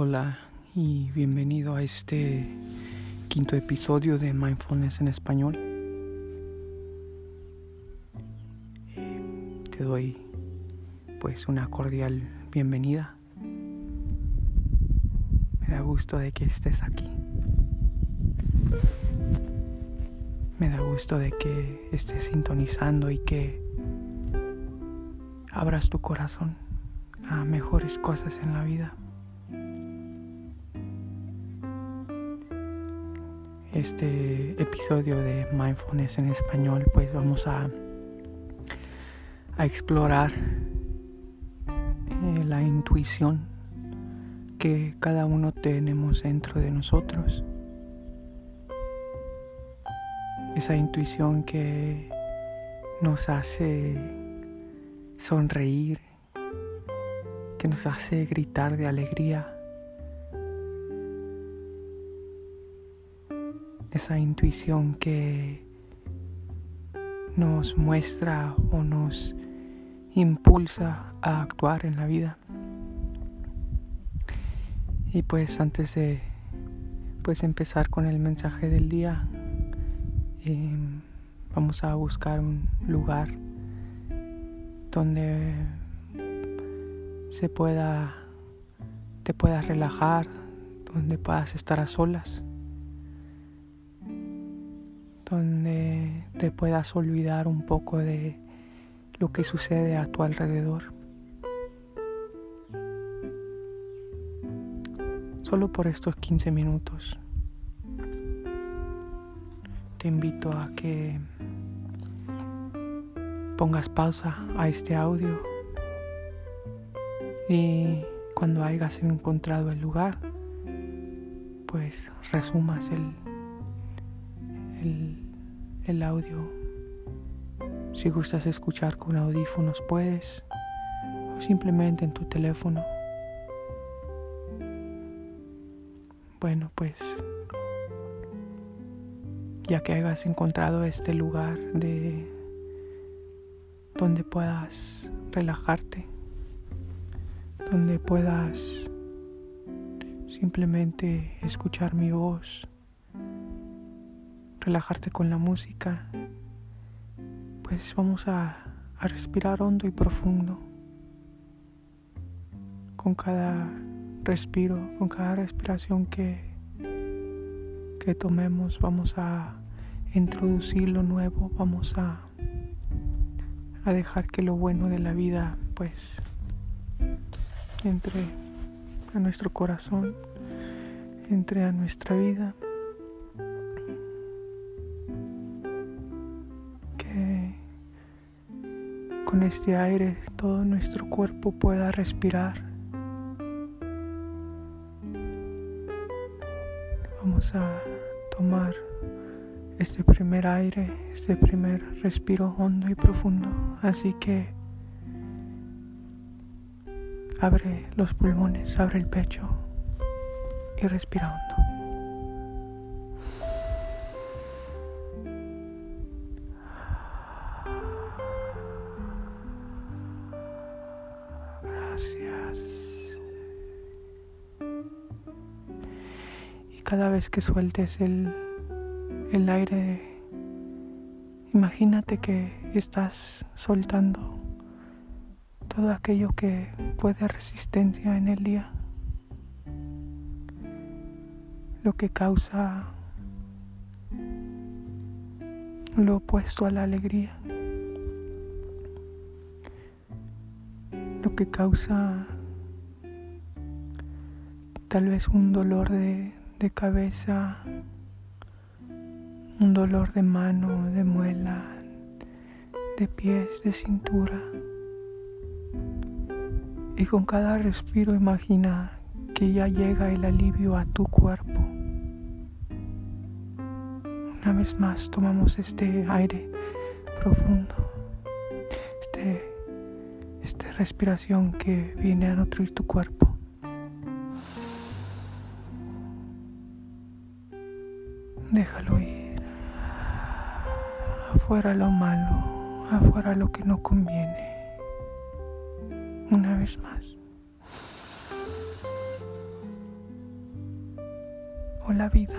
Hola y bienvenido a este quinto episodio de Mindfulness en español. Eh, te doy pues una cordial bienvenida. Me da gusto de que estés aquí. Me da gusto de que estés sintonizando y que abras tu corazón a mejores cosas en la vida. Este episodio de Mindfulness en español, pues vamos a, a explorar eh, la intuición que cada uno tenemos dentro de nosotros. Esa intuición que nos hace sonreír, que nos hace gritar de alegría. Esa intuición que nos muestra o nos impulsa a actuar en la vida. Y pues antes de pues empezar con el mensaje del día, em, vamos a buscar un lugar donde se pueda te puedas relajar, donde puedas estar a solas, donde te puedas olvidar un poco de lo que sucede a tu alrededor. Solo por estos 15 minutos te invito a que pongas pausa a este audio y cuando hayas encontrado el lugar, pues resumas el, el, el audio. Si gustas escuchar con audífonos puedes, o simplemente en tu teléfono. Bueno, pues ya que hayas encontrado este lugar de donde puedas relajarte, donde puedas simplemente escuchar mi voz, relajarte con la música, pues vamos a, a respirar hondo y profundo. Con cada respiro, con cada respiración que, que tomemos, vamos a introducir lo nuevo, vamos a a dejar que lo bueno de la vida pues entre a nuestro corazón, entre a nuestra vida. Este aire todo nuestro cuerpo pueda respirar. Vamos a tomar este primer aire, este primer respiro hondo y profundo. Así que abre los pulmones, abre el pecho y respira hondo. Y cada vez que sueltes el el aire, imagínate que estás soltando todo aquello que puede resistencia en el día, lo que causa lo opuesto a la alegría, lo que causa tal vez un dolor de, de cabeza un dolor de mano, de muela, de pies, de cintura. Y con cada respiro imagina que ya llega el alivio a tu cuerpo. Una vez más tomamos este aire profundo, este, esta respiración que viene a nutrir tu cuerpo. Déjalo ir afuera lo malo, afuera lo que no conviene. Una vez más. o la vida.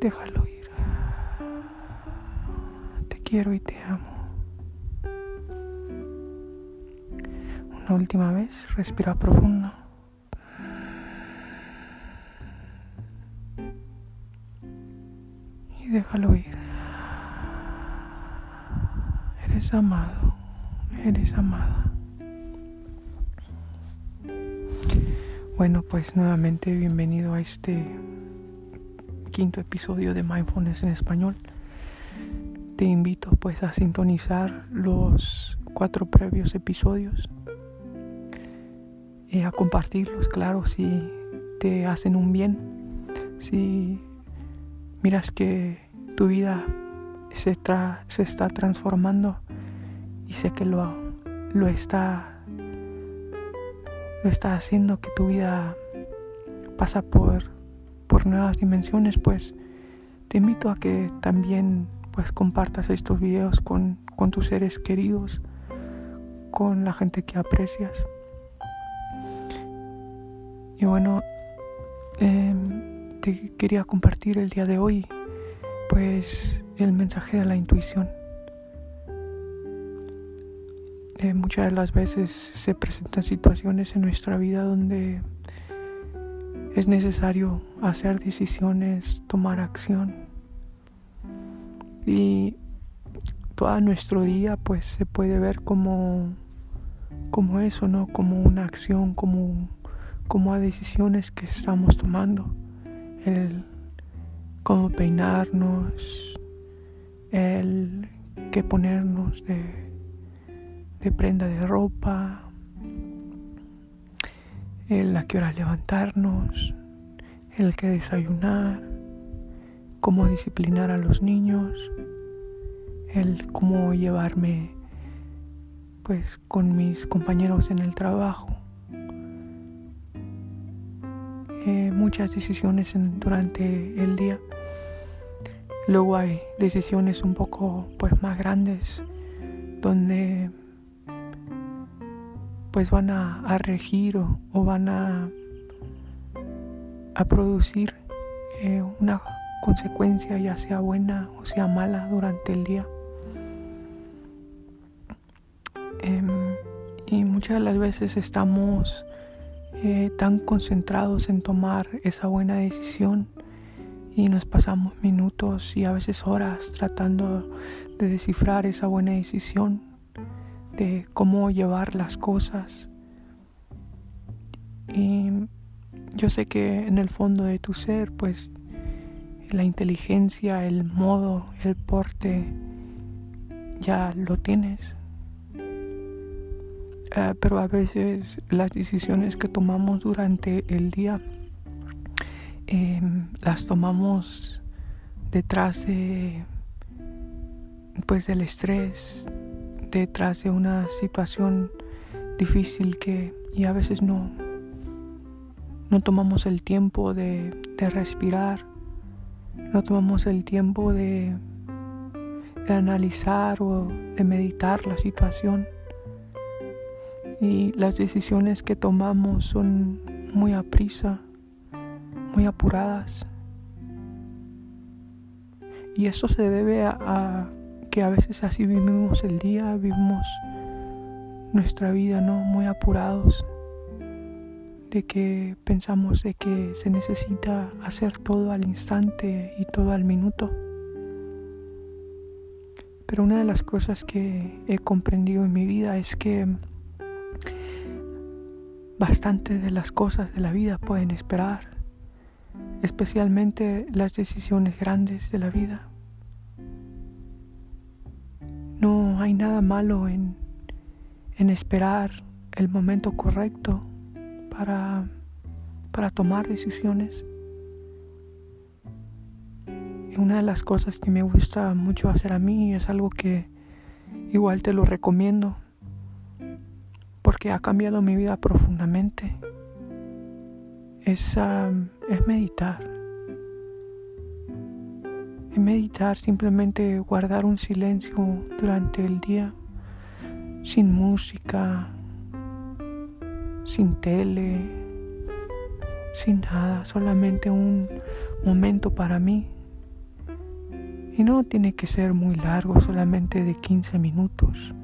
Déjalo ir. Te quiero y te amo. Una última vez, respira profundo. Amado, eres amada. Bueno, pues nuevamente bienvenido a este quinto episodio de Mindfulness en español. Te invito pues a sintonizar los cuatro previos episodios y a compartirlos, claro, si te hacen un bien, si miras que tu vida se está transformando y sé que lo, lo está lo está haciendo que tu vida pasa por, por nuevas dimensiones, pues te invito a que también pues compartas estos videos con, con tus seres queridos, con la gente que aprecias. Y bueno, em, te quería compartir el día de hoy pues el mensaje de la intuición. Eh, muchas de las veces se presentan situaciones en nuestra vida donde es necesario hacer decisiones, tomar acción. Y todo nuestro día pues se puede ver como, como eso, ¿no? Como una acción, como, como a decisiones que estamos tomando. El cómo peinarnos, el qué ponernos de de prenda de ropa, el a qué hora levantarnos, el que desayunar, cómo disciplinar a los niños, el cómo llevarme pues con mis compañeros en el trabajo. Eh, muchas decisiones durante el día. Luego hay decisiones un poco pues más grandes donde pues van a, regir o, van a, a producir eh, una consecuencia ya sea buena o sea mala durante el día. Em, y muchas de las veces estamos eh, tan concentrados en tomar esa buena decisión y nos pasamos minutos y a veces horas tratando de descifrar esa buena decisión cómo llevar las cosas. Y yo sé que en el fondo de tu ser, pues la inteligencia, el modo, el porte, ya lo tienes. Eh, pero a veces las decisiones que tomamos durante el día em, las tomamos detrás de pues del estrés detrás de una situación difícil que y a veces no no tomamos el tiempo de, respirar no tomamos el tiempo de, de analizar o de meditar la situación. Y las decisiones que tomamos son muy a prisa muy apuradas. Y eso se debe a que a veces así vivimos el día, vivimos nuestra vida, ¿no? Muy apurados, de que pensamos de que se necesita hacer todo al instante y todo al minuto. Pero una de las cosas que he comprendido en mi vida es que bastante de las cosas de la vida pueden esperar, especialmente las decisiones grandes de la vida. No hay nada malo en, esperar el momento correcto para, para tomar decisiones. Y una de las cosas que me gusta mucho hacer a mí es algo que igual te lo recomiendo porque ha cambiado mi vida profundamente. Es, es meditar meditar, simplemente guardar un silencio durante el día, sin música, sin tele, sin nada, solamente un momento para mí. Y no tiene que ser muy largo, solamente de 15 minutos.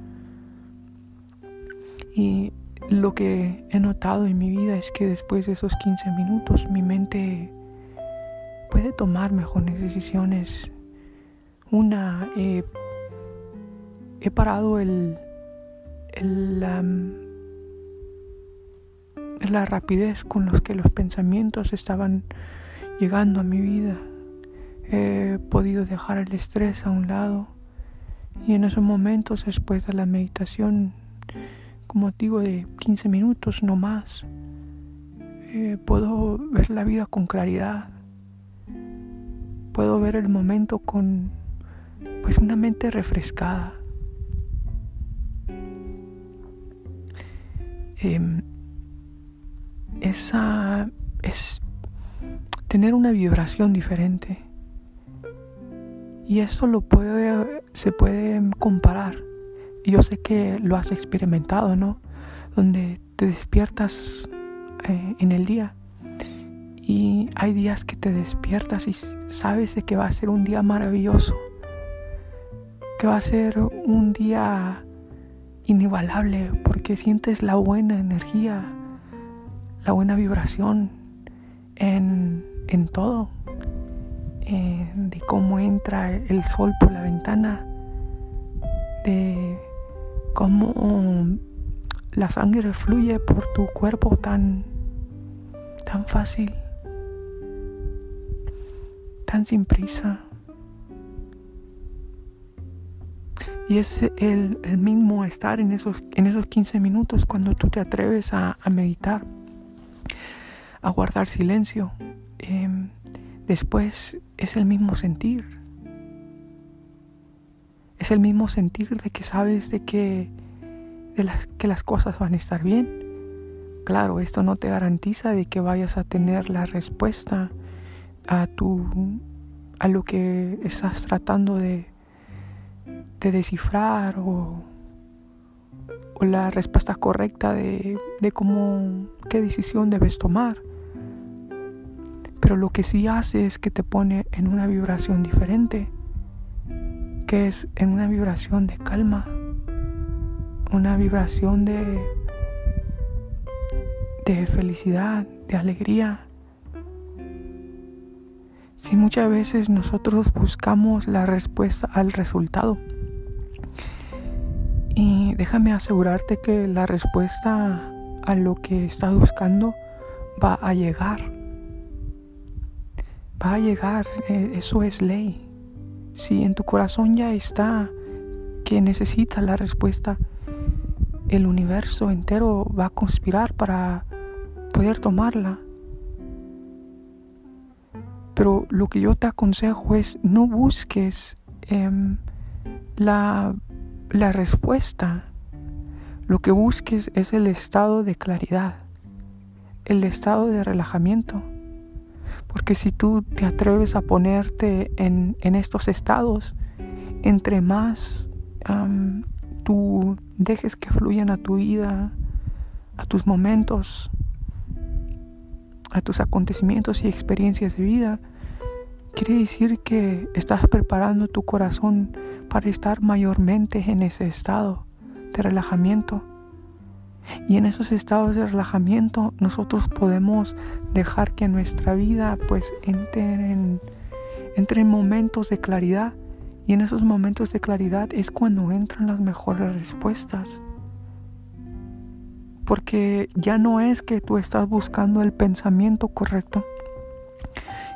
Y lo que he notado en mi vida es que después de esos 15 minutos mi mente puede tomar mejores decisiones. Una, he parado el, la, la rapidez con los que los pensamientos estaban llegando a mi vida. He podido dejar el estrés a un lado y en esos momentos después de la meditación como digo, de 15 minutos, no más. Eh, puedo ver la vida con claridad. Puedo ver el momento con pues una mente refrescada. Em, esa es tener una vibración diferente. Y eso lo puede, se puede comparar yo sé que lo has experimentado, ¿no? Donde te despiertas eh, en el día y hay días que te despiertas y sabes de que va a ser un día maravilloso, que va a ser un día inigualable porque sientes la buena energía, la buena vibración en, en todo, de cómo entra el sol por la ventana, de cómo la sangre fluye por tu cuerpo tan, tan fácil, tan sin prisa. Y es el, mismo estar en esos, en esos 15 minutos cuando tú te atreves a, meditar, a guardar silencio. Em, después es el mismo sentir es el mismo sentir de que sabes de que, de que las cosas van a estar bien. Claro, esto no te garantiza de que vayas a tener la respuesta a tu a lo que estás tratando de, de descifrar o, o, la respuesta correcta de, de cómo qué decisión debes tomar. Pero lo que sí hace es que te pone en una vibración diferente que es en una vibración de calma, una vibración de, de felicidad, de alegría. Si muchas veces nosotros buscamos la respuesta al resultado, y déjame asegurarte que la respuesta a lo que estás buscando va a llegar. Va a llegar, eh, eso es ley. Si en tu corazón ya está que necesita la respuesta, el universo entero va a conspirar para poder tomarla. Pero lo que yo te aconsejo es no busques em, la, la respuesta. Lo que busques es el estado de claridad, el estado de relajamiento. Porque si tú te atreves a ponerte en, estos estados, entre más tú dejes que fluyan a tu vida, a tus momentos, a tus acontecimientos y experiencias de vida, quiere decir que estás preparando tu corazón para estar mayormente en ese estado de relajamiento y en esos estados de relajamiento nosotros podemos dejar que nuestra vida pues entre en, entre en momentos de claridad. Y en esos momentos de claridad es cuando entran las mejores respuestas. Porque ya no es que tú estás buscando el pensamiento correcto.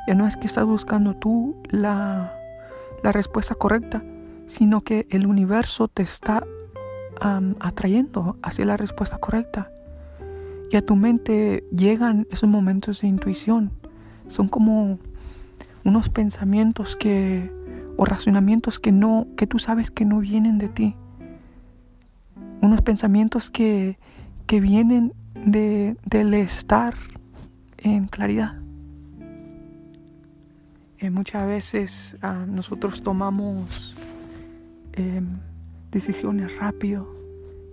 Ya no es que estás buscando tú la, la respuesta correcta, sino que el universo te está atrayendo hacia la respuesta correcta. Y a tu mente llegan esos momentos de intuición. Son como unos pensamientos que o razonamientos que no que tú sabes que no vienen de ti. Unos pensamientos que, que vienen de, del estar en claridad. Eh, muchas veces ah, nosotros tomamos em, decisiones rápido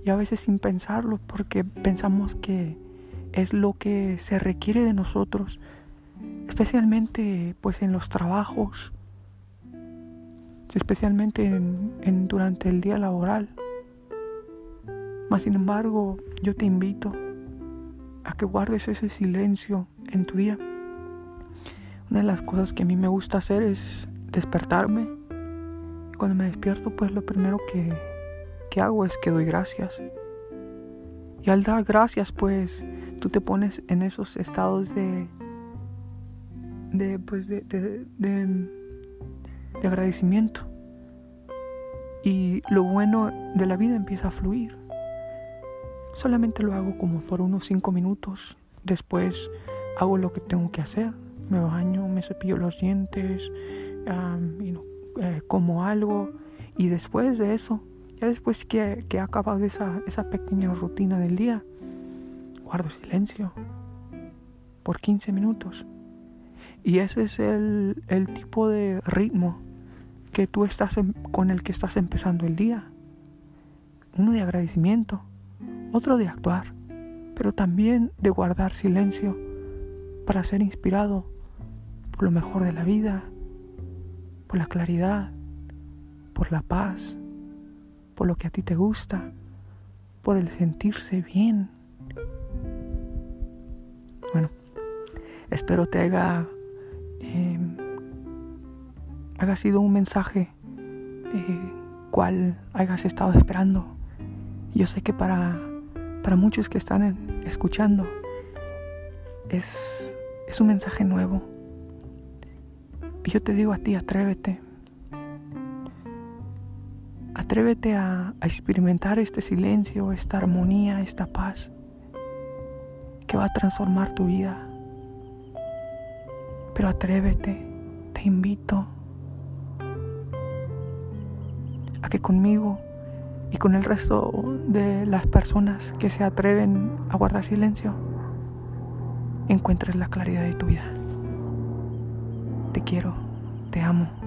y a veces sin pensarlo porque pensamos que es lo que se requiere de nosotros, especialmente pues en los trabajos, especialmente en, durante el día laboral. Mas sin embargo, yo te invito a que guardes ese silencio en tu día. Una de las cosas que a mí me gusta hacer es despertarme. Cuando me despierto, pues lo primero que, que hago es que doy gracias. Y al dar gracias, pues tú te pones en esos estados de, de, pues de, de, de agradecimiento. Y lo bueno de la vida empieza a fluir. Solamente lo hago como por unos cinco minutos. Después hago lo que tengo que hacer. Me baño, me cepillo los dientes, eh, como algo. Y después de eso, ya después que, he acabado esa, esa pequeña rutina del día, guardo silencio por 15 minutos. Y ese es el, el tipo de ritmo que tú estás con el que estás empezando el día. Uno de agradecimiento, otro de actuar, pero también de guardar silencio para ser inspirado por lo mejor de la vida, por la claridad, por la paz, por lo que a ti te gusta, por el sentirse bien. Bueno, espero te haya haga sido un mensaje eh, cual hayas estado esperando. Yo sé que para, para muchos que están escuchando es, es un mensaje nuevo. Y yo te digo a ti, atrévete. Atrévete a, a experimentar este silencio, esta armonía, esta paz que va a transformar tu vida. Pero atrévete, te invito a que conmigo y con el resto de las personas que se atreven a guardar silencio, encuentres la claridad de tu vida. Te quiero, te amo.